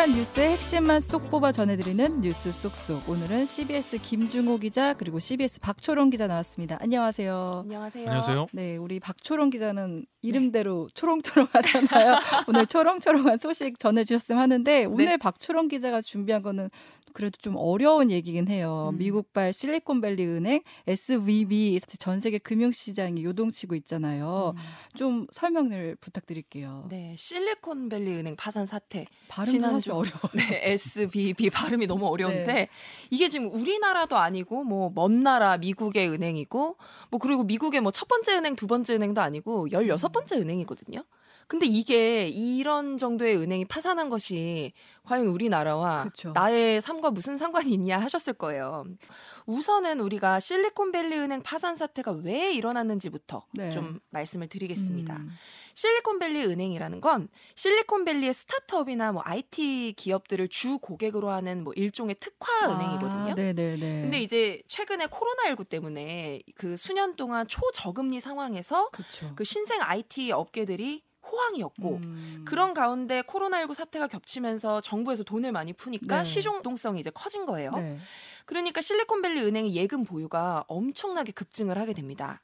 시간 뉴스의 핵심만 쏙 뽑아 전해드리는 뉴스 쏙쏙. 오늘은 CBS 김중호 기자 그리고 CBS 박초롱 기자 나왔습니다. 안녕하세요. 안녕하세요. 안녕하세요. 네, 우리 박초롱 기자는 이름대로 네. 초롱초롱하잖아요. 오늘 초롱초롱한 소식 전해주셨으면 하는데 오늘 네. 박초롱 기자가 준비한 거는 그래도 좀 어려운 얘기긴 해요. 음. 미국발 실리콘밸리 은행 SVB 전 세계 금융시장이 요동치고 있잖아요. 음. 좀 설명을 부탁드릴게요. 네, 실리콘밸리 은행 파산 사태. 발음 도 사실 어려워. 네, SVB 발음이 너무 어려운데 네. 이게 지금 우리나라도 아니고 뭐 먼 나라 미국의 은행이고 뭐 그리고 미국의 뭐 첫 번째 은행, 두 번째 은행도 아니고 열여섯 번째 은행이거든요. 근데 이게 이런 정도의 은행이 파산한 것이 과연 우리나라와 그쵸. 나의 삶과 무슨 상관이 있냐 하셨을 거예요. 우선은 우리가 실리콘밸리 은행 파산 사태가 왜 일어났는지부터 네. 좀 말씀을 드리겠습니다. 음. 실리콘밸리 은행이라는 건 실리콘밸리의 스타트업이나 뭐 IT 기업들을 주 고객으로 하는 뭐 일종의 특화 아, 은행이거든요. 네네네. 근데 이제 최근에 코로나19 때문에 그 수년 동안 초저금리 상황에서 그쵸. 그 신생 IT 업계들이 호황이었고 음. 그런 가운데 코로나19 사태가 겹치면서 정부에서 돈을 많이 푸니까 네. 시종동성이 이제 커진 거예요. 네. 그러니까 실리콘밸리 은행의 예금 보유가 엄청나게 급증을 하게 됩니다.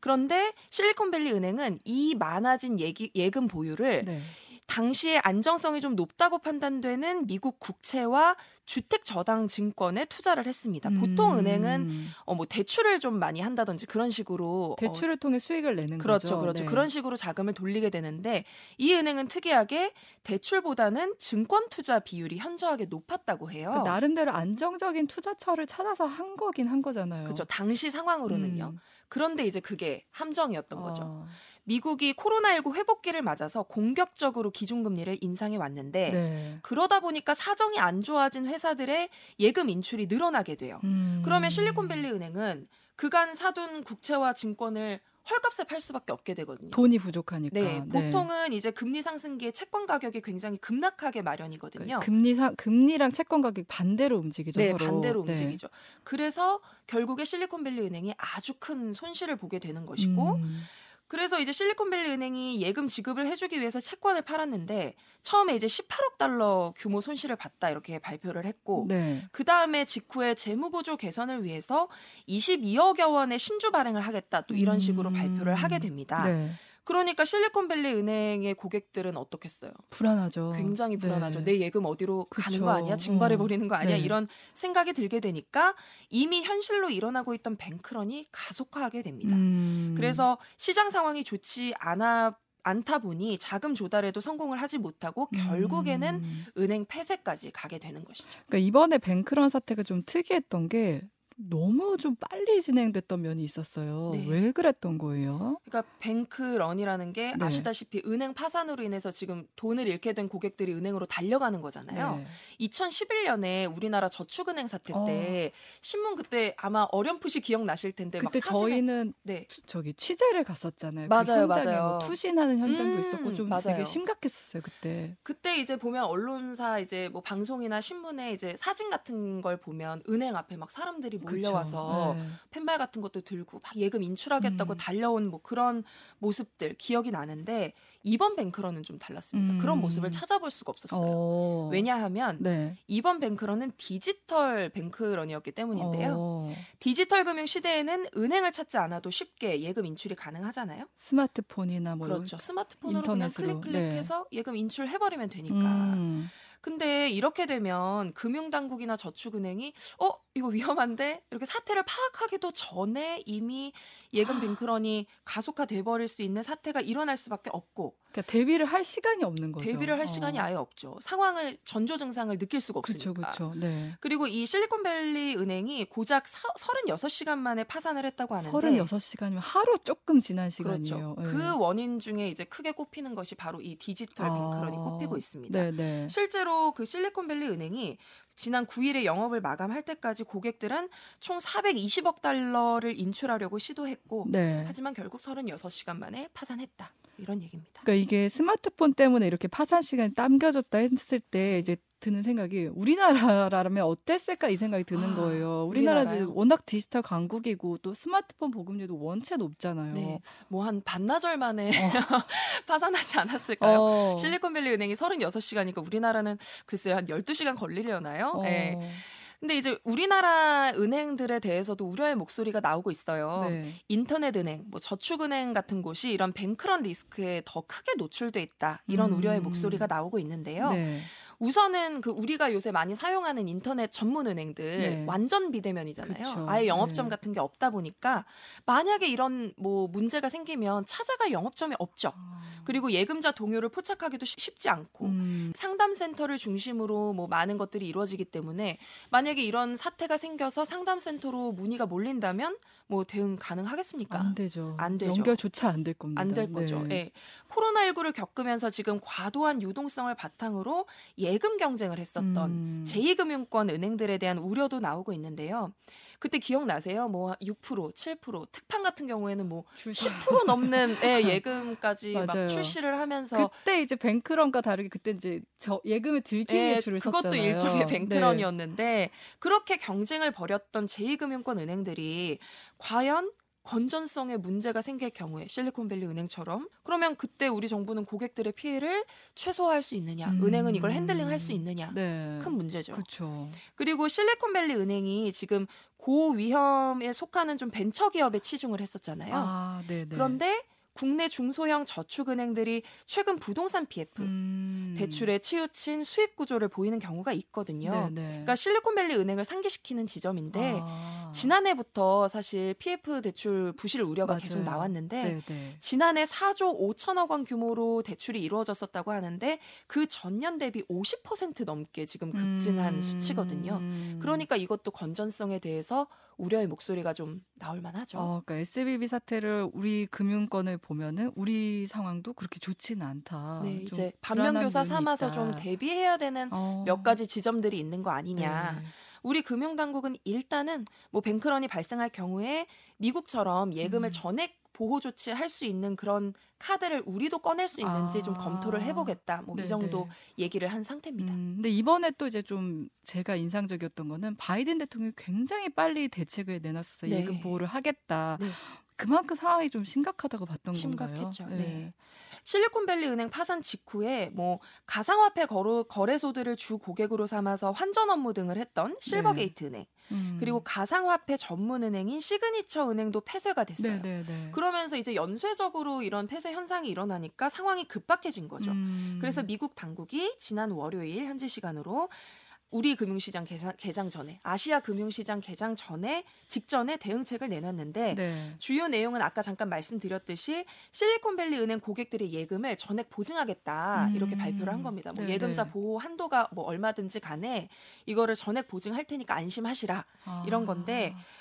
그런데 실리콘밸리 은행은 이 많아진 예기, 예금 보유를 네. 당시에 안정성이 좀 높다고 판단되는 미국 국채와 주택 저당 증권에 투자를 했습니다. 보통 음. 은행은 어 뭐 대출을 좀 많이 한다든지 그런 식으로 어 대출을 어, 통해 수익을 내는 그렇죠, 거죠. 그렇죠. 네. 그런 식으로 자금을 돌리게 되는데 이 은행은 특이하게 대출보다는 증권 투자 비율이 현저하게 높았다고 해요. 그 나름대로 안정적인 투자처를 찾아서 한 거긴 한 거잖아요. 그렇죠. 당시 상황으로는요. 음. 그런데 이제 그게 함정이었던 어. 거죠. 미국이 코로나19 회복기를 맞아서 공격적으로 기준금리를 인상해 왔는데 네. 그러다 보니까 사정이 안 좋아진 회사들의 예금 인출이 늘어나게 돼요. 음. 그러면 실리콘밸리 은행은 그간 사둔 국채와 증권을 헐값에 팔 수밖에 없게 되거든요. 돈이 부족하니까. 네, 네. 보통은 이제 금리 상승기에 채권 가격이 굉장히 급락하게 마련이거든요. 그러니까 금리 상 금리랑 채권 가격 반대로 움직이죠. 네, 서로. 반대로 네. 움직이죠. 그래서 결국에 실리콘밸리 은행이 아주 큰 손실을 보게 되는 것이고 음. 그래서 이제 실리콘밸리 은행이 예금 지급을 해주기 위해서 채권을 팔았는데 처음에 이제 18억 달러 규모 손실을 봤다 이렇게 발표를 했고 네. 그 다음에 직후에 재무구조 개선을 위해서 22억여 원의 신주 발행을 하겠다 또 이런 식으로 음. 발표를 하게 됩니다. 네. 그러니까 실리콘밸리 은행의 고객들은 어떻겠어요? 불안하죠. 굉장히 불안하죠. 네. 내 예금 어디로 그쵸. 가는 거 아니야? 증발해 버리는 거 아니야? 네. 이런 생각이 들게 되니까 이미 현실로 일어나고 있던 뱅크런이 가속화하게 됩니다. 음. 그래서 시장 상황이 좋지 않아 않다 보니 자금 조달에도 성공을 하지 못하고 결국에는 음. 은행 폐쇄까지 가게 되는 것이죠. 그러니까 이번에 뱅크런 사태가 좀 특이했던 게 너무 좀 빨리 진행됐던 면이 있었어요. 네. 왜 그랬던 거예요? 그러니까 뱅크런이라는 게 네. 아시다시피 은행 파산으로 인해서 지금 돈을 잃게 된 고객들이 은행으로 달려가는 거잖아요. 네. 2011년에 우리나라 저축은행 사태 때 어. 신문 그때 아마 어렴풋이 기억나실 텐데 그때 저희는 네. 저기 취재를 갔었잖아요. 그 맞아요, 그 맞아요. 뭐 투신하는 현장도 음, 있었고 좀 맞아요. 되게 심각했었어요 그때. 그때 이제 보면 언론사 이제 뭐 방송이나 신문에 이제 사진 같은 걸 보면 은행 앞에 막 사람들이 몰려와서 네. 펜발 같은 것도 들고 막 예금 인출하겠다고 음. 달려온 뭐 그런 모습들 기억이 나는데 이번 뱅크런은 좀 달랐습니다. 음. 그런 모습을 찾아볼 수가 없었어요. 오. 어. 왜냐하면 네. 이번 뱅크런은 디지털 뱅크런이었기 때문인데요. 오. 어. 디지털 금융 시대에는 은행을 찾지 않아도 쉽게 예금 인출이 가능하잖아요. 스마트폰이나 뭐 그렇죠. 스마트폰으로 인터넷으로. 그냥 클릭 클릭해서 네. 예금 인출해버리면 되니까. 음. 근데 이렇게 되면 금융당국이나 저축은행이 어 이거 위험한데 이렇게 사태를 파악하기도 전에 이미 예금 뱅크런이 가속화돼 버릴 수 있는 사태가 일어날 수밖에 없고 그러니까 대비를 할 시간이 없는 거죠. 대비를 할 어. 시간이 아예 없죠. 상황을 전조 증상을 느낄 수가 없으니까. 그렇죠, 그렇죠. 네. 그리고 이 실리콘밸리 은행이 고작 사, 36시간 만에 파산을 했다고 하는데 36시간이면 하루 조금 지난 시간이에요. 그렇죠. 네. 그 원인 중에 이제 크게 꼽히는 것이 바로 이 디지털 뱅크런이 아. 꼽히고 있습니다. 네, 네. 실제로 그 실리콘밸리 은행이 지난 9일에 영업을 마감할 때까지 고객들은 총 420억 달러를 인출하려고 시도했고 네. 하지만 결국 36시간 만에 파산했다. 이런 얘기입니다. 그러니까 이게 스마트폰 때문에 이렇게 파산 시간이 당겨졌다 했을 때 이제 드는 생각이 우리나라라면 어땠을까 이 생각이 드는 아, 거예요. 우리나라요? 워낙 디지털 강국이고 또 스마트폰 보급률도 원체 높잖아요. 네. 뭐 한 반나절 만에 어. 파산하지 않았을까요? 어. 실리콘밸리 은행이 36시간이니까 우리나라는 글쎄요 한 12시간 걸리려나요? 어. 네. 근데 이제 우리나라 은행들에 대해서도 우려의 목소리가 나오고 있어요. 네. 인터넷 은행, 뭐 저축은행 같은 곳이 이런 뱅크런 리스크에 더 크게 노출돼 있다. 이런 음. 우려의 목소리가 나오고 있는데요. 네. 우선은 그 우리가 요새 많이 사용하는 인터넷 전문 은행들 네. 완전 비대면이잖아요. 그쵸. 아예 영업점 네. 같은 게 없다 보니까 만약에 이런 뭐 문제가 생기면 찾아갈 영업점이 없죠. 아. 그리고 예금자 동요를 포착하기도 쉽- 쉽지 않고 음. 상담 센터를 중심으로 뭐 많은 것들이 이루어지기 때문에 만약에 이런 사태가 생겨서 상담 센터로 문의가 몰린다면 뭐 대응 가능하겠습니까? 안 되죠. 안 되죠. 연결조차 안 될 겁니다. 안 될 거죠. 네. 예. 코로나19를 겪으면서 지금 과도한 유동성을 바탕으로 예금 경쟁을 했었던 음. 제2금융권 은행들에 대한 우려도 나오고 있는데요. 그때 기억나세요? 뭐 6%, 7%, 특판 같은 경우에는 뭐줄10% 넘는 예, 예금까지 막. 출시를 하면서 그때 이제 뱅크런과 다르게 그때 이제 저 예금을 들기 위해 예, 줄을 그것도 섰잖아요. 일종의 네. 뱅크런이었는데 그렇게 경쟁을 벌였던 제2금융권 은행들이 과연 건전성에 문제가 생길 경우에 실리콘밸리 은행처럼 그러면 그때 우리 정부는 고객들의 피해를 최소화할 수 있느냐, 음. 은행은 이걸 핸들링할 수 있느냐 네. 큰 문제죠. 그렇죠. 그리고 실리콘밸리 은행이 지금 고위험에 속하는 좀 벤처 기업에 치중을 했었잖아요. 아, 네, 네. 그런데 국내 중소형 저축은행들이 최근 부동산 PF 음. 대출에 치우친 수익 구조를 보이는 경우가 있거든요. 네, 네. 그러니까 실리콘밸리 은행을 상기시키는 지점인데 아. 지난해부터 사실 PF 대출 부실 우려가 맞아요. 계속 나왔는데 네, 네. 지난해 4조 5천억 원 규모로 대출이 이루어졌었다고 하는데 그 전년 대비 50% 넘게 지금 급증한 음. 수치거든요. 그러니까 이것도 건전성에 대해서 우려의 목소리가 좀 나올 만하죠. 어, 그러니까 SBB 사태를 우리 금융권을 보면은 우리 상황도 그렇게 좋지는 않다. 네, 좀 이제 반면교사 삼아서 있다. 좀 대비해야 되는 어. 몇 가지 지점들이 있는 거 아니냐. 네. 우리 금융당국은 일단은 뭐 뱅크런이 발생할 경우에 미국처럼 예금을 음. 전액 보호 조치할 수 있는 그런 카드를 우리도 꺼낼 수 있는지 좀 아. 검토를 해보겠다. 뭐이 네, 정도 네. 얘기를 한 상태입니다. 음, 근데 이번에 또 이제 좀 제가 인상적이었던 거는 바이든 대통령이 굉장히 빨리 대책을 내놨어요. 네. 예금 보호를 하겠다. 네. 그만큼 상황이 좀 심각하다고 봤던 심각했죠. 건가요? 네. 실리콘밸리 은행 파산 직후에 뭐 가상화폐 거래, 거래소들을 주 고객으로 삼아서 환전 업무 등을 했던 실버게이트 은행 음. 그리고 가상화폐 전문 은행인 시그니처 은행도 폐쇄가 됐어요. 네, 네, 네. 그러면서 이제 연쇄적으로 이런 폐쇄 현상이 일어나니까 상황이 급박해진 거죠. 음. 그래서 미국 당국이 지난 월요일 현지 시간으로 우리 금융시장 개장, 개장 전에 아시아 금융시장 개장 전에 직전에 대응책을 내놨는데 네. 주요 내용은 아까 잠깐 말씀드렸듯이 실리콘밸리 은행 고객들의 예금을 전액 보증하겠다 이렇게 음. 발표를 한 겁니다. 뭐 네네. 예금자 보호 한도가 뭐 얼마든지 간에 이거를 전액 보증할 테니까 안심하시라 이런 건데 아.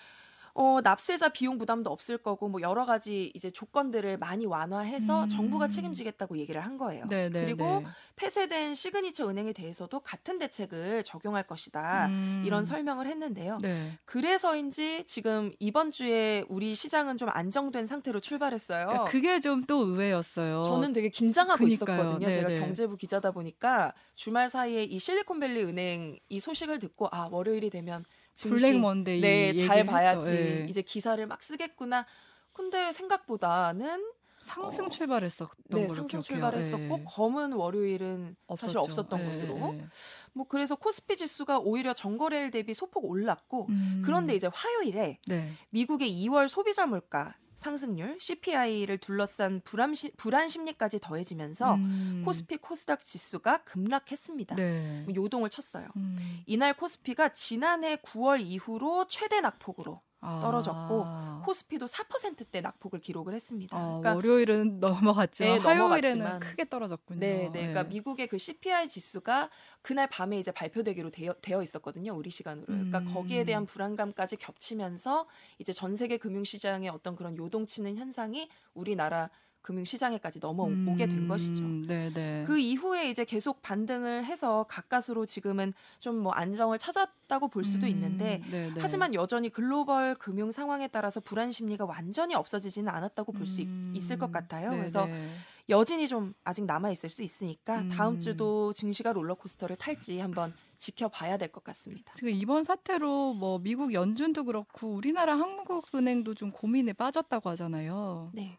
어, 납세자 비용 부담도 없을 거고 뭐 여러 가지 이제 조건들을 많이 완화해서 음. 정부가 책임지겠다고 얘기를 한 거예요. 네, 네, 그리고 네. 폐쇄된 시그니처 은행에 대해서도 같은 대책을 적용할 것이다. 음. 이런 설명을 했는데요. 네. 그래서인지 지금 이번 주에 우리 시장은 좀 안정된 상태로 출발했어요. 그러니까 그게 좀 또 의외였어요. 저는 되게 긴장하고 그니까요. 있었거든요. 제가 네네. 경제부 기자다 보니까 주말 사이에 이 실리콘밸리 은행 이 소식을 듣고 아 월요일이 되면 증시 Black Monday 네, 잘 봐야지. 예. 이제 기사를 막 쓰겠구나. 근데 생각보다는 상승 어, 출발했었던 네, 상승 기억해요. 출발했었고 예. 검은 월요일은 사실 없었죠. 없었던 예, 것으로. 예. 뭐 그래서 코스피 지수가 오히려 전거래일 대비 소폭 올랐고 음. 그런데 이제 화요일에 네. 미국의 2월 소비자 물가 상승률 CPI를 둘러싼 불안, 시, 불안 심리까지 더해지면서 음. 코스피 코스닥 지수가 급락했습니다. 네. 요동을 쳤어요. 음. 이날 코스피가 지난해 9월 이후로 최대 낙폭으로 아. 떨어졌고 코스피도 4%대 낙폭을 기록을 했습니다. 아, 그러니까 월요일은 넘어갔지만 네, 화요일에는 넘어갔지만. 크게 떨어졌군요. 네, 네. 그러니까 미국의 그 CPI 지수가 그날 밤에 이제 발표되기로 되어, 되어 있었거든요. 우리 시간으로. 그러니까 음. 거기에 대한 불안감까지 겹치면서 이제 전 세계 금융 시장의 어떤 그런 요동치는 현상이 우리나라 금융 시장에까지 넘어오게 된 것이죠. 음, 네, 네. 그 이후에 이제 계속 반등을 해서 가까스로 지금은 좀 뭐 안정을 찾았다고 볼 수도 음, 있는데 네, 네. 하지만 여전히 글로벌 금융 상황에 따라서 불안 심리가 완전히 없어지지는 않았다고 볼수 음, 있을 것 같아요. 네, 그래서 네. 여진이 좀 아직 남아 있을 수 있으니까 음. 다음 주도 증시가 롤러코스터를 탈지 한번 지켜봐야 될 것 같습니다. 지금 이번 사태로 뭐 미국 연준도 그렇고 우리나라 한국은행도 좀 고민에 빠졌다고 하잖아요. 네.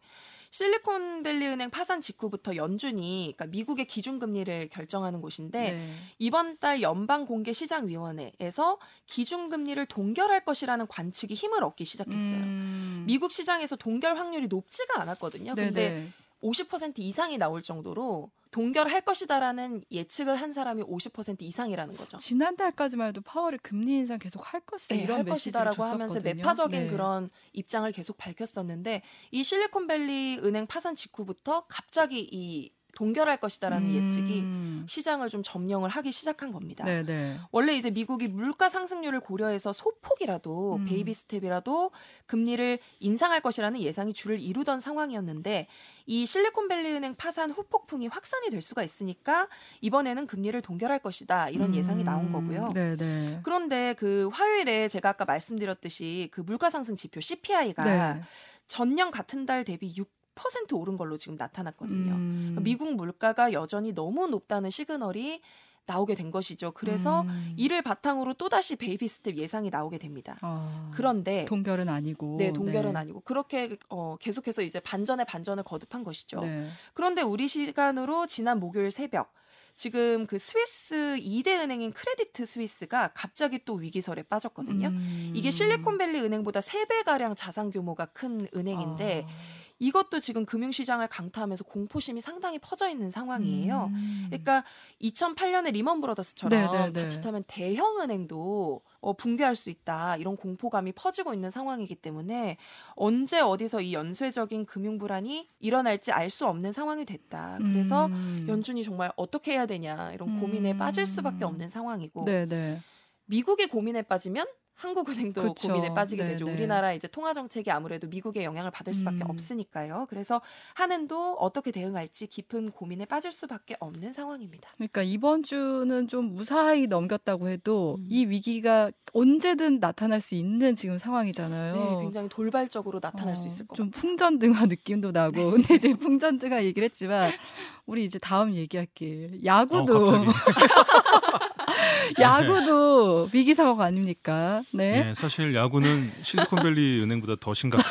실리콘밸리 은행 파산 직후부터 연준이 그러니까 미국의 기준금리를 결정하는 곳인데 네. 이번 달 연방 공개 시장 위원회에서 기준금리를 동결할 것이라는 관측이 힘을 얻기 시작했어요. 음. 미국 시장에서 동결 확률이 높지가 않았거든요. 네네. 근데 50% 이상이 나올 정도로 동결할 것이다라는 예측을 한 사람이 50% 이상이라는 거죠. 지난달까지만 해도 파월이 금리 인상 계속 할 것이다 네, 이런 할 것이다라고 하면서 매파적인 네. 그런 입장을 계속 밝혔었는데 이 실리콘밸리 은행 파산 직후부터 갑자기 이 동결할 것이다라는 음. 예측이 시장을 좀 점령을 하기 시작한 겁니다. 네네. 네. 원래 이제 미국이 물가 상승률을 고려해서 소폭이라도 음. baby step이라도 금리를 인상할 것이라는 예상이 줄을 이루던 상황이었는데 이 실리콘밸리 은행 파산 후폭풍이 확산이 될 수가 있으니까 이번에는 금리를 동결할 것이다 이런 예상이 나온 음. 거고요. 네네. 네. 그런데 그 화요일에 제가 아까 말씀드렸듯이 그 물가 상승 지표 CPI가 네. 전년 같은 달 대비 6 10% 오른 걸로 지금 나타났거든요. 음. 그러니까 미국 물가가 여전히 너무 높다는 시그널이 나오게 된 것이죠. 그래서 음. 이를 바탕으로 또다시 baby step 예상이 나오게 됩니다. 아, 그런데 동결은 아니고 네, 동결은 네. 아니고 그렇게 어, 계속해서 이제 반전의 반전을 거듭한 것이죠. 네. 그런데 우리 시간으로 지난 목요일 새벽 지금 그 스위스 2대 은행인 크레디트 스위스가 갑자기 또 위기설에 빠졌거든요. 음. 이게 실리콘밸리 은행보다 3배 가량 자산 규모가 큰 은행인데 아. 이것도 지금 금융시장을 강타하면서 공포심이 상당히 퍼져 있는 상황이에요. 음. 그러니까 2008년에 리먼 브러더스처럼 네네네. 네, 네. 자칫하면 대형 은행도 어, 붕괴할 수 있다 이런 공포감이 퍼지고 있는 상황이기 때문에 언제 어디서 이 연쇄적인 금융 불안이 일어날지 알 수 없는 상황이 됐다. 그래서 음. 연준이 정말 어떻게 해야 되냐 이런 고민에 음. 빠질 수밖에 없는 상황이고 네네. 미국의 고민에 빠지면 한국은행도 그쵸. 고민에 빠지게 네네. 되죠. 우리나라 이제 통화 정책이 아무래도 미국의 영향을 받을 수밖에 음. 없으니까요. 그래서 한은도 어떻게 대응할지 깊은 고민에 빠질 수밖에 없는 상황입니다. 그러니까 이번 주는 좀 무사히 넘겼다고 해도 음. 이 위기가 언제든 나타날 수 있는 지금 상황이잖아요. 네, 굉장히 돌발적으로 나타날 어, 수 있을 것 같아요. 좀 풍전등화 느낌도 나고. 네. 근데 이제 풍전등화 얘기를 했지만 우리 이제 다음 얘기할게. 야구도 어, 야구도 위기 상황 아닙니까? 네. 네. 사실 야구는 실리콘밸리 은행보다 더 심각한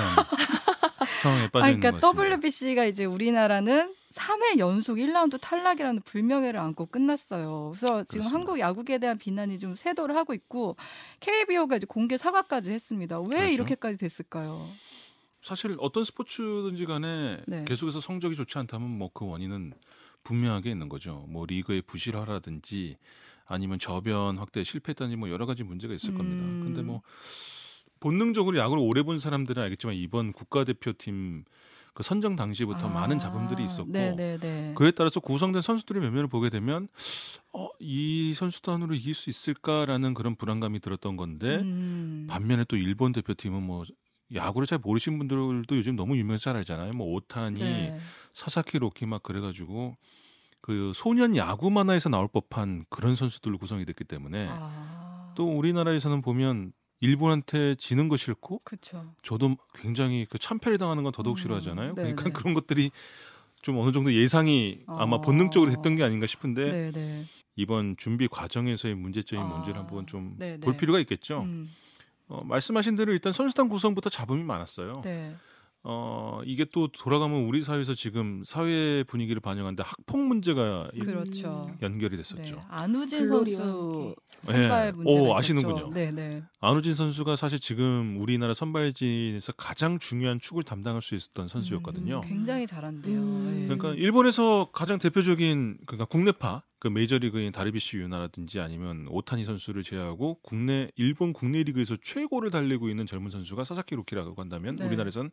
상황에 빠져 있는 그러니까 WBC가 이제 우리나라는 3회 연속 1라운드 탈락이라는 불명예를 안고 끝났어요. 그래서 지금 그렇습니다. 한국 야구에 대한 비난이 좀 쇄도를 하고 있고 KBO가 이제 공개 사과까지 했습니다. 왜 그렇죠. 이렇게까지 됐을까요? 사실 어떤 스포츠든지 간에 네. 계속해서 성적이 좋지 않다면 뭐 그 원인은 분명하게 있는 거죠. 뭐 리그의 부실화라든지 아니면 저변 확대에 실패했다든지 뭐 여러 가지 문제가 있을 음. 겁니다. 근데 뭐 본능적으로 야구를 오래 본 사람들은 알겠지만 이번 국가대표팀 그 선정 당시부터 아, 많은 잡음들이 있었고 네네네. 네, 네. 그에 따라서 구성된 선수들의 면면을 보게 되면 어, 이 선수단으로 이길 수 있을까라는 그런 불안감이 들었던 건데 음. 반면에 또 일본 대표팀은 뭐 야구를 잘 모르신 분들도 요즘 너무 유명해서 잘 알잖아요. 뭐 오타니, 네. 사사키 로키 막 그래가지고 그 소년 야구 만화에서 나올 법한 그런 선수들로 구성이 됐기 때문에 아. 또 우리나라에서는 보면 일본한테 지는 거 싫고 그쵸. 저도 굉장히 그 참패를 당하는 건 더더욱 음, 싫어하잖아요. 네네. 그러니까 그런 것들이 좀 어느 정도 예상이 아. 아마 본능적으로 했던 게 아닌가 싶은데 네네. 이번 준비 과정에서의 문제점이 아. 뭔지를 한번 좀 볼 필요가 있겠죠. 음. 어, 말씀하신 대로 일단 선수단 구성부터 잡음이 많았어요. 네. 어 이게 또 돌아가면 우리 사회에서 지금 사회 분위기를 반영하는데 학폭 문제가 그렇죠. 연결이 됐었죠. 네. 안우진 선수 선발 네. 문제가 오, 아시는군요. 네, 네. 안우진 선수가 사실 지금 우리나라 선발진에서 가장 중요한 축을 담당할 수 있었던 선수였거든요. 음, 굉장히 잘한대요. 음. 네. 그러니까 일본에서 가장 대표적인 그러니까 국내파 그 메이저리그인 다르비시 유나라든지 아니면 오타니 선수를 제외하고 국내 일본 국내 리그에서 최고를 달리고 있는 젊은 선수가 사사키 로키라고 한다면 네. 우리나라에선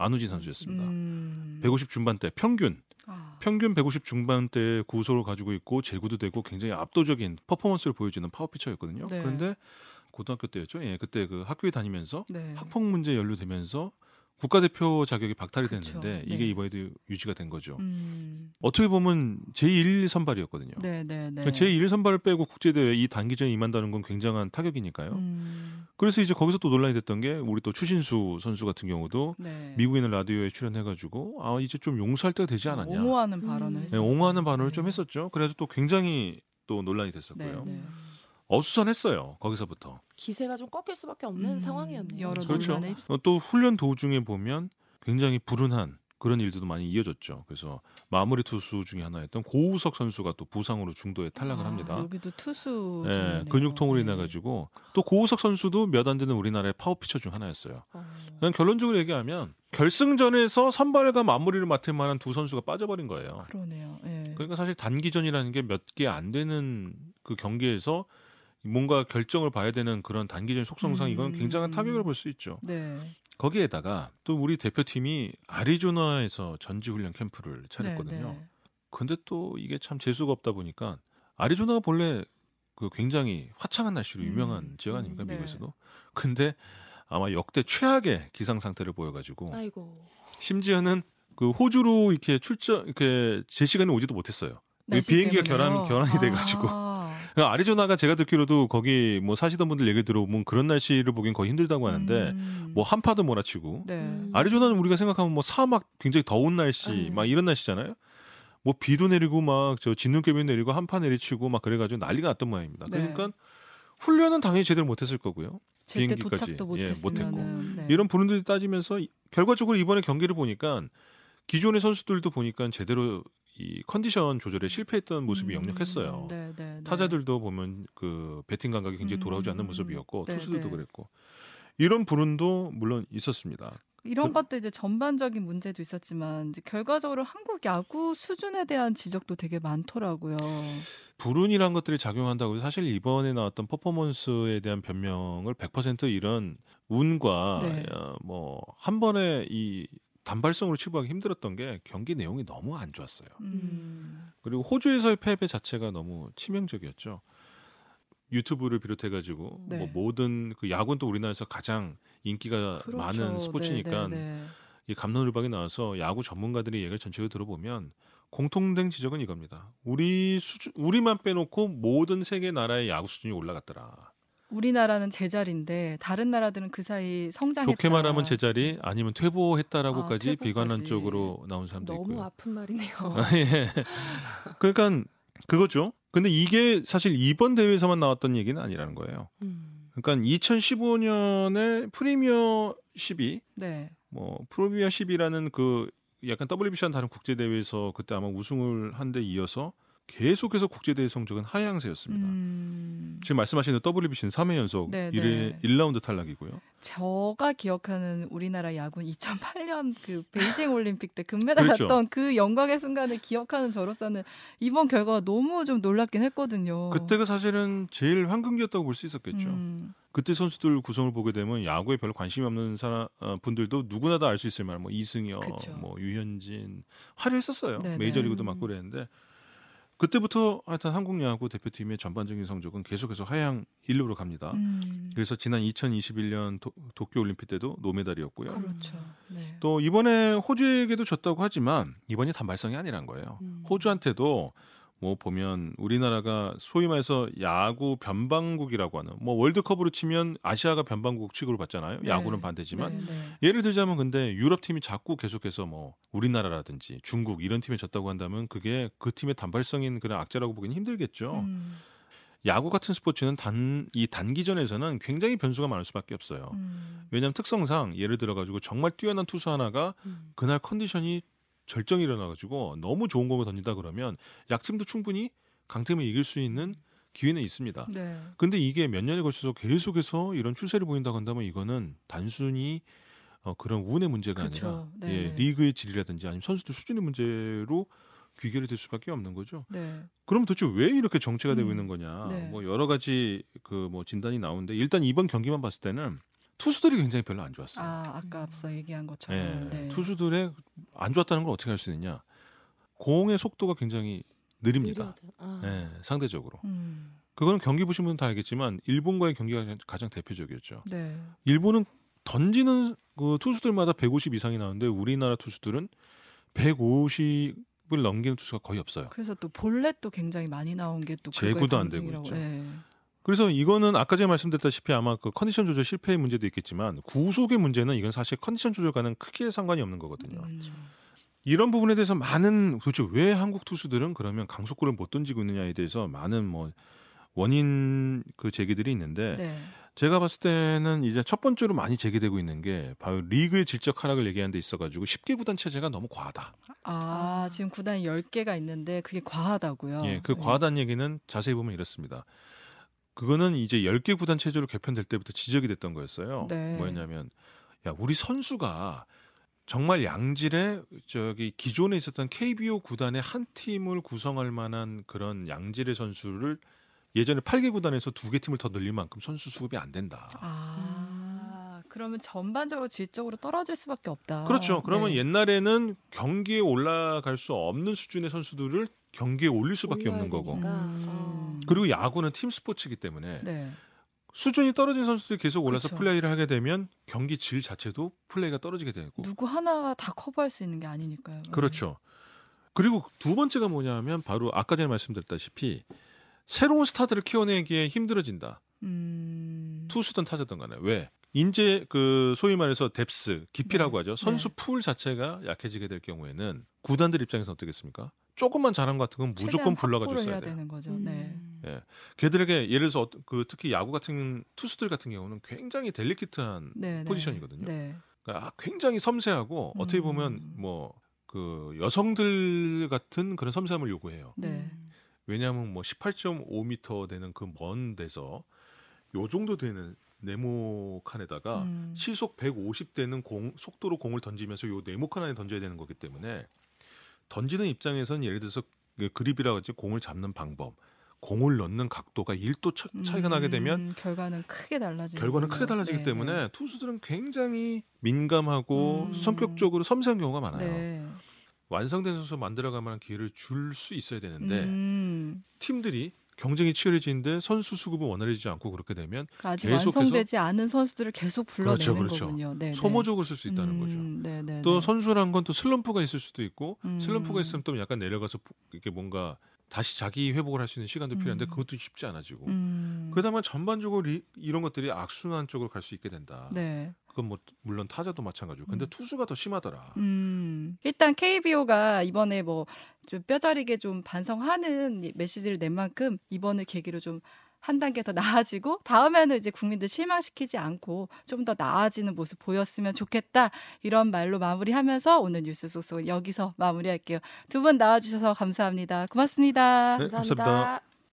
안우진 선수였습니다. 음. 150 중반대 평균 아. 평균 150 중반대 구속을 가지고 있고 제구도 되고 굉장히 압도적인 퍼포먼스를 보여주는 파워피처였거든요. 네. 그런데 고등학교 때였죠. 예, 그때 그 학교에 다니면서 네. 학폭 문제 연루되면서 국가대표 자격이 박탈이 그쵸. 됐는데 이게 네. 이번에도 유지가 된 거죠. 음. 어떻게 보면 제1 선발이었거든요. 네, 네, 네. 그러니까 제1 선발을 빼고 국제대회 이 단기전에 임한다는 건 굉장한 타격이니까요. 음. 그래서 이제 거기서 또 논란이 됐던 게 우리 또 추신수 선수 같은 경우도 네. 미국에 있는 라디오에 출연해가지고 아 이제 좀 용서할 때가 되지 않았냐. 옹호하는 발언을 음. 네, 옹호하는 발언을 좀 했었죠. 그래서 또 굉장히 또 논란이 됐었고요. 네, 네. 어수선했어요. 거기서부터. 기세가 좀 꺾일 수밖에 없는 음, 상황이었네요. 여러 그렇죠. 어, 또 훈련 도중에 보면 굉장히 불운한 그런 일들도 많이 이어졌죠. 그래서 마무리 투수 중에 하나였던 고우석 선수가 또 부상으로 중도에 탈락을 아, 합니다. 여기도 투수 네, 근육통으로 인해 가지고 또 고우석 선수도 몇 안 되는 우리나라의 파워 피처 중 하나였어요. 어. 그냥 결론적으로 얘기하면 결승전에서 선발과 마무리를 맡을 만한 두 선수가 빠져버린 거예요. 그러네요. 네. 그러니까 사실 단기전이라는 게 몇 개 안 되는 그 경기에서 뭔가 결정을 봐야 되는 그런 단기적인 속성상 음. 이건 굉장한 타격을 볼 수 있죠. 네. 거기에다가 또 우리 대표팀이 아리조나에서 전지훈련 캠프를 차렸거든요. 네, 네. 근데 또 이게 참 재수가 없다 보니까 아리조나가 본래 그 굉장히 화창한 날씨로 유명한 음. 지역 아닙니까 음, 네. 미국에서도. 근데 아마 역대 최악의 기상 상태를 보여가지고 아이고. 심지어는 그 호주로 이렇게 출전 이렇게 제 시간에 오지도 못했어요. 비행기가 결함 결함이 아. 돼가지고 아리조나가 제가 듣기로도 거기 뭐 사시던 분들 얘기 들어보면 그런 날씨를 보긴 거의 힘들다고 하는데 음. 뭐 한파도 몰아치고 네. 아리조나는 우리가 생각하면 뭐 사막 굉장히 더운 날씨 음. 막 이런 날씨잖아요. 뭐 비도 내리고 막 저 진눈깨비 내리고 한파 내리치고 막 그래가지고 난리가 났던 모양입니다. 네. 그러니까 훈련은 당연히 제대로 못했을 거고요. 비행기까지 예, 못했고 네. 이런 부분들이 따지면서 결과적으로 이번에 경기를 보니까 기존의 선수들도 보니까 제대로 이 컨디션 조절에 실패했던 모습이 음, 역력했어요. 네, 네, 네. 타자들도 보면 그 배팅 감각이 굉장히 돌아오지 않는 음, 모습이었고 네, 투수들도 네. 그랬고 이런 불운도 물론 있었습니다. 이런 그, 것도 이제 전반적인 문제도 있었지만 이제 결과적으로 한국 야구 수준에 대한 지적도 되게 많더라고요. 불운이란 것들이 작용한다고 해서 사실 이번에 나왔던 퍼포먼스에 대한 변명을 100% 이런 운과 네. 어, 뭐한 번에 이 단발성으로 치부하기 힘들었던 게 경기 내용이 너무 안 좋았어요. 음. 그리고 호주에서의 패배 자체가 너무 치명적이었죠. 유튜브를 비롯해가지고 네. 뭐 모든 그 야구는 또 우리나라에서 가장 인기가 그렇죠. 많은 스포츠니까 네, 네, 네. 이 감론을박이 나와서 야구 전문가들이 얘기를 전체적으로 들어보면 공통된 지적은 이겁니다. 우리 수준 우리만 빼놓고 모든 세계 나라의 야구 수준이 올라갔더라. 우리나라는 제자리인데 다른 나라들은 그 사이 성장했다. 좋게 말하면 제자리 아니면 퇴보했다라고까지 아, 비관한 쪽으로 나온 사람도 너무 있고요. 너무 아픈 말이네요. 아, 예. 그러니까 그거죠. 근데 이게 사실 이번 대회에서만 나왔던 얘기는 아니라는 거예요. 음. 그러니까 2015년에 프리미어 12, 네. 뭐 프리미어 10이라는 그 약간 WBC와는 다른 국제 대회에서 그때 아마 우승을 한 데 이어서 계속해서 국제대회 성적은 하향세였습니다. 음... 지금 말씀하시는 WBC는 3회 연속 네네. 1회 1라운드 탈락이고요. 저가 기억하는 우리나라 야구 2008년 그 베이징 올림픽 때 금메달 그렇죠. 땄던 그 영광의 순간을 기억하는 저로서는 이번 결과가 너무 좀 놀랍긴 했거든요. 그때가 사실은 제일 황금기였다고 볼 수 있었겠죠. 음... 그때 선수들 구성을 보게 되면 야구에 별로 관심이 없는 사람 어, 분들도 누구나 다 알 수 있을 만한 뭐 이승엽, 그쵸. 뭐 유현진 화려했었어요. 메이저리그도 맡고 그랬는데 그때부터 하여튼 한국 야구 대표팀의 전반적인 성적은 계속해서 하향 일로로 갑니다. 음. 그래서 지난 2021년 도, 쿄 올림픽 때도 노메달이었고요. 그렇죠. 네. 또 이번에 호주에게도 졌다고 하지만 이번이 단발성이 아니란 거예요. 음. 호주한테도 뭐 보면 우리나라가 소위 말해서 야구 변방국이라고 하는 뭐 월드컵으로 치면 아시아가 변방국 취급을 받잖아요. 네. 야구는 반대지만 네, 네. 예를 들자면 근데 유럽 팀이 자꾸 계속해서 뭐 우리나라라든지 중국 이런 팀에 졌다고 한다면 그게 그 팀의 단발성인 그런 악재라고 보기는 힘들겠죠. 음. 야구 같은 스포츠는 단 이 단기전에서는 굉장히 변수가 많을 수밖에 없어요. 음. 왜냐하면 특성상 예를 들어 가지고 정말 뛰어난 투수 하나가 음. 그날 컨디션이 절정이 일어나가지고 너무 좋은 공을 던진다 그러면 약팀도 충분히 강팀을 이길 수 있는 기회는 있습니다. 네. 근데 이게 몇 년에 걸쳐서 계속해서 이런 추세를 보인다고 한다면 이거는 단순히 어, 그런 운의 문제가 그렇죠. 아니라 예, 리그의 질이라든지 아니면 선수들 수준의 문제로 귀결이 될 수밖에 없는 거죠. 네. 그럼 도대체 왜 이렇게 정체가 되고 음. 있는 거냐? 네. 뭐 여러 가지 그 뭐 진단이 나오는데 일단 이번 경기만 봤을 때는 투수들이 굉장히 별로 안 좋았어요. 아, 아까 앞서 얘기한 것처럼. 네. 네. 투수들의 안 좋았다는 걸 어떻게 할 수 있느냐? 공의 속도가 굉장히 느립니다. 아. 네, 상대적으로. 음. 그거는 경기 보신 분은 다 알겠지만 일본과의 경기가 가장 대표적이었죠. 네. 일본은 던지는 그 투수들마다 150 이상이 나오는데 우리나라 투수들은 150을 넘기는 투수가 거의 없어요. 그래서 또 볼넷도 굉장히 많이 나온 게 또 제구도 안 되고 있죠. 네. 그래서 이거는 아까 전에 말씀드렸다시피 아마 그 컨디션 조절 실패의 문제도 있겠지만 구속의 문제는 이건 사실 컨디션 조절과는 크게 상관이 없는 거거든요. 음. 이런 부분에 대해서 많은 도대체 왜 한국 투수들은 그러면 강속구를 못 던지고 있느냐에 대해서 많은 뭐 원인 그 제기들이 있는데 네. 제가 봤을 때는 이제 첫 번째로 많이 제기되고 있는 게 바로 리그의 질적 하락을 얘기하는 데 있어가지고 10개 구단 체제가 너무 과하다. 아, 지금 구단이 10개가 있는데 그게 과하다고요? 예, 그 네. 과하다는 얘기는 자세히 보면 이렇습니다. 그거는 이제 10개 구단 체제로 개편될 때부터 지적이 됐던 거였어요. 네. 뭐였냐면 야, 우리 선수가 정말 양질의 저기 기존에 있었던 KBO 구단의 한 팀을 구성할 만한 그런 양질의 선수를 예전에 8개 구단에서 두 개 팀을 더 늘릴 만큼 선수 수급이 안 된다. 아, 그러면 전반적으로 질적으로 떨어질 수밖에 없다. 그렇죠. 그러면 네. 옛날에는 경기에 올라갈 수 없는 수준의 선수들을 경기에 올릴 수밖에 없는 거고. 음. 그리고 야구는 팀 스포츠이기 때문에 네. 수준이 떨어진 선수들이 계속 올라서 그렇죠. 플레이를 하게 되면 경기 질 자체도 플레이가 떨어지게 되고 누구 하나가 다 커버할 수 있는 게 아니니까요. 그렇죠. 그리고 두 번째가 뭐냐면 바로 아까 전에 말씀드렸다시피 새로운 스타들을 키워내기에 힘들어진다. 음... 투수든 타자든 간에 왜? 인제 그 소위 말해서 depth 깊이라고 네. 하죠. 선수 네. 풀 자체가 약해지게 될 경우에는 구단들 입장에서 어떻겠습니까? 조금만 잘한 것 같은 건 무조건 불러가줬어야 되는 거죠. 네. 음. 예. 걔들에게 예를 들어서 그 특히 야구 같은 투수들 같은 경우는 굉장히 델리키트한 네, 네. 포지션이거든요. 네. 그러니까 아, 굉장히 섬세하고 음. 어떻게 보면 뭐 그 여성들 같은 그런 섬세함을 요구해요. 네. 왜냐하면 뭐 18.5m 되는 그 먼 데서 요 정도 되는 네모칸에다가 음. 시속 150 되는 공 속도로 공을 던지면서 요 네모칸 안에 던져야 되는 거기 때문에 던지는 입장에서는 예를 들어서 그 그립이라고 하지 공을 잡는 방법, 공을 넣는 각도가 1도 차, 이가 음, 나게 되면 결과는 크게 달라지고 결과는 크게 달라지기 네, 때문에 네. 투수들은 굉장히 민감하고 음. 성격적으로 섬세한 경우가 많아요. 네. 완성된 선수 만들어갈 만한 기회를 줄 수 있어야 되는데 음. 팀들이 경쟁이 치열해지는데 선수 수급은 원활해지지 않고 그렇게 되면 그러니까 아직 완성되지 않은 선수들을 계속 불러내는 그렇죠, 그렇죠. 거군요. 네, 네. 소모적으로 쓸 수 있다는 음, 거죠. 네, 네, 또 네. 선수란 건 또 슬럼프가 있을 수도 있고 음. 슬럼프가 있으면 또 약간 내려가서 이렇게 뭔가 다시 자기 회복을 할 수 있는 시간도 필요한데 음. 그것도 쉽지 않아지고 음. 그다음에 전반적으로 리, 이런 것들이 악순환 쪽으로 갈 수 있게 된다. 네. 그건 뭐 물론 타자도 마찬가지고. 근데 음. 투수가 더 심하더라. 음. 일단 KBO가 이번에 뭐 좀 뼈저리게 좀 반성하는 메시지를 낸 만큼 이번을 계기로 좀 한 단계 더 나아지고 다음에는 이제 국민들 실망시키지 않고 좀 더 나아지는 모습 보였으면 좋겠다 이런 말로 마무리하면서 오늘 뉴스 속속 여기서 마무리할게요. 두 분 나와주셔서 감사합니다. 고맙습니다. 네, 감사합니다. 감사합니다.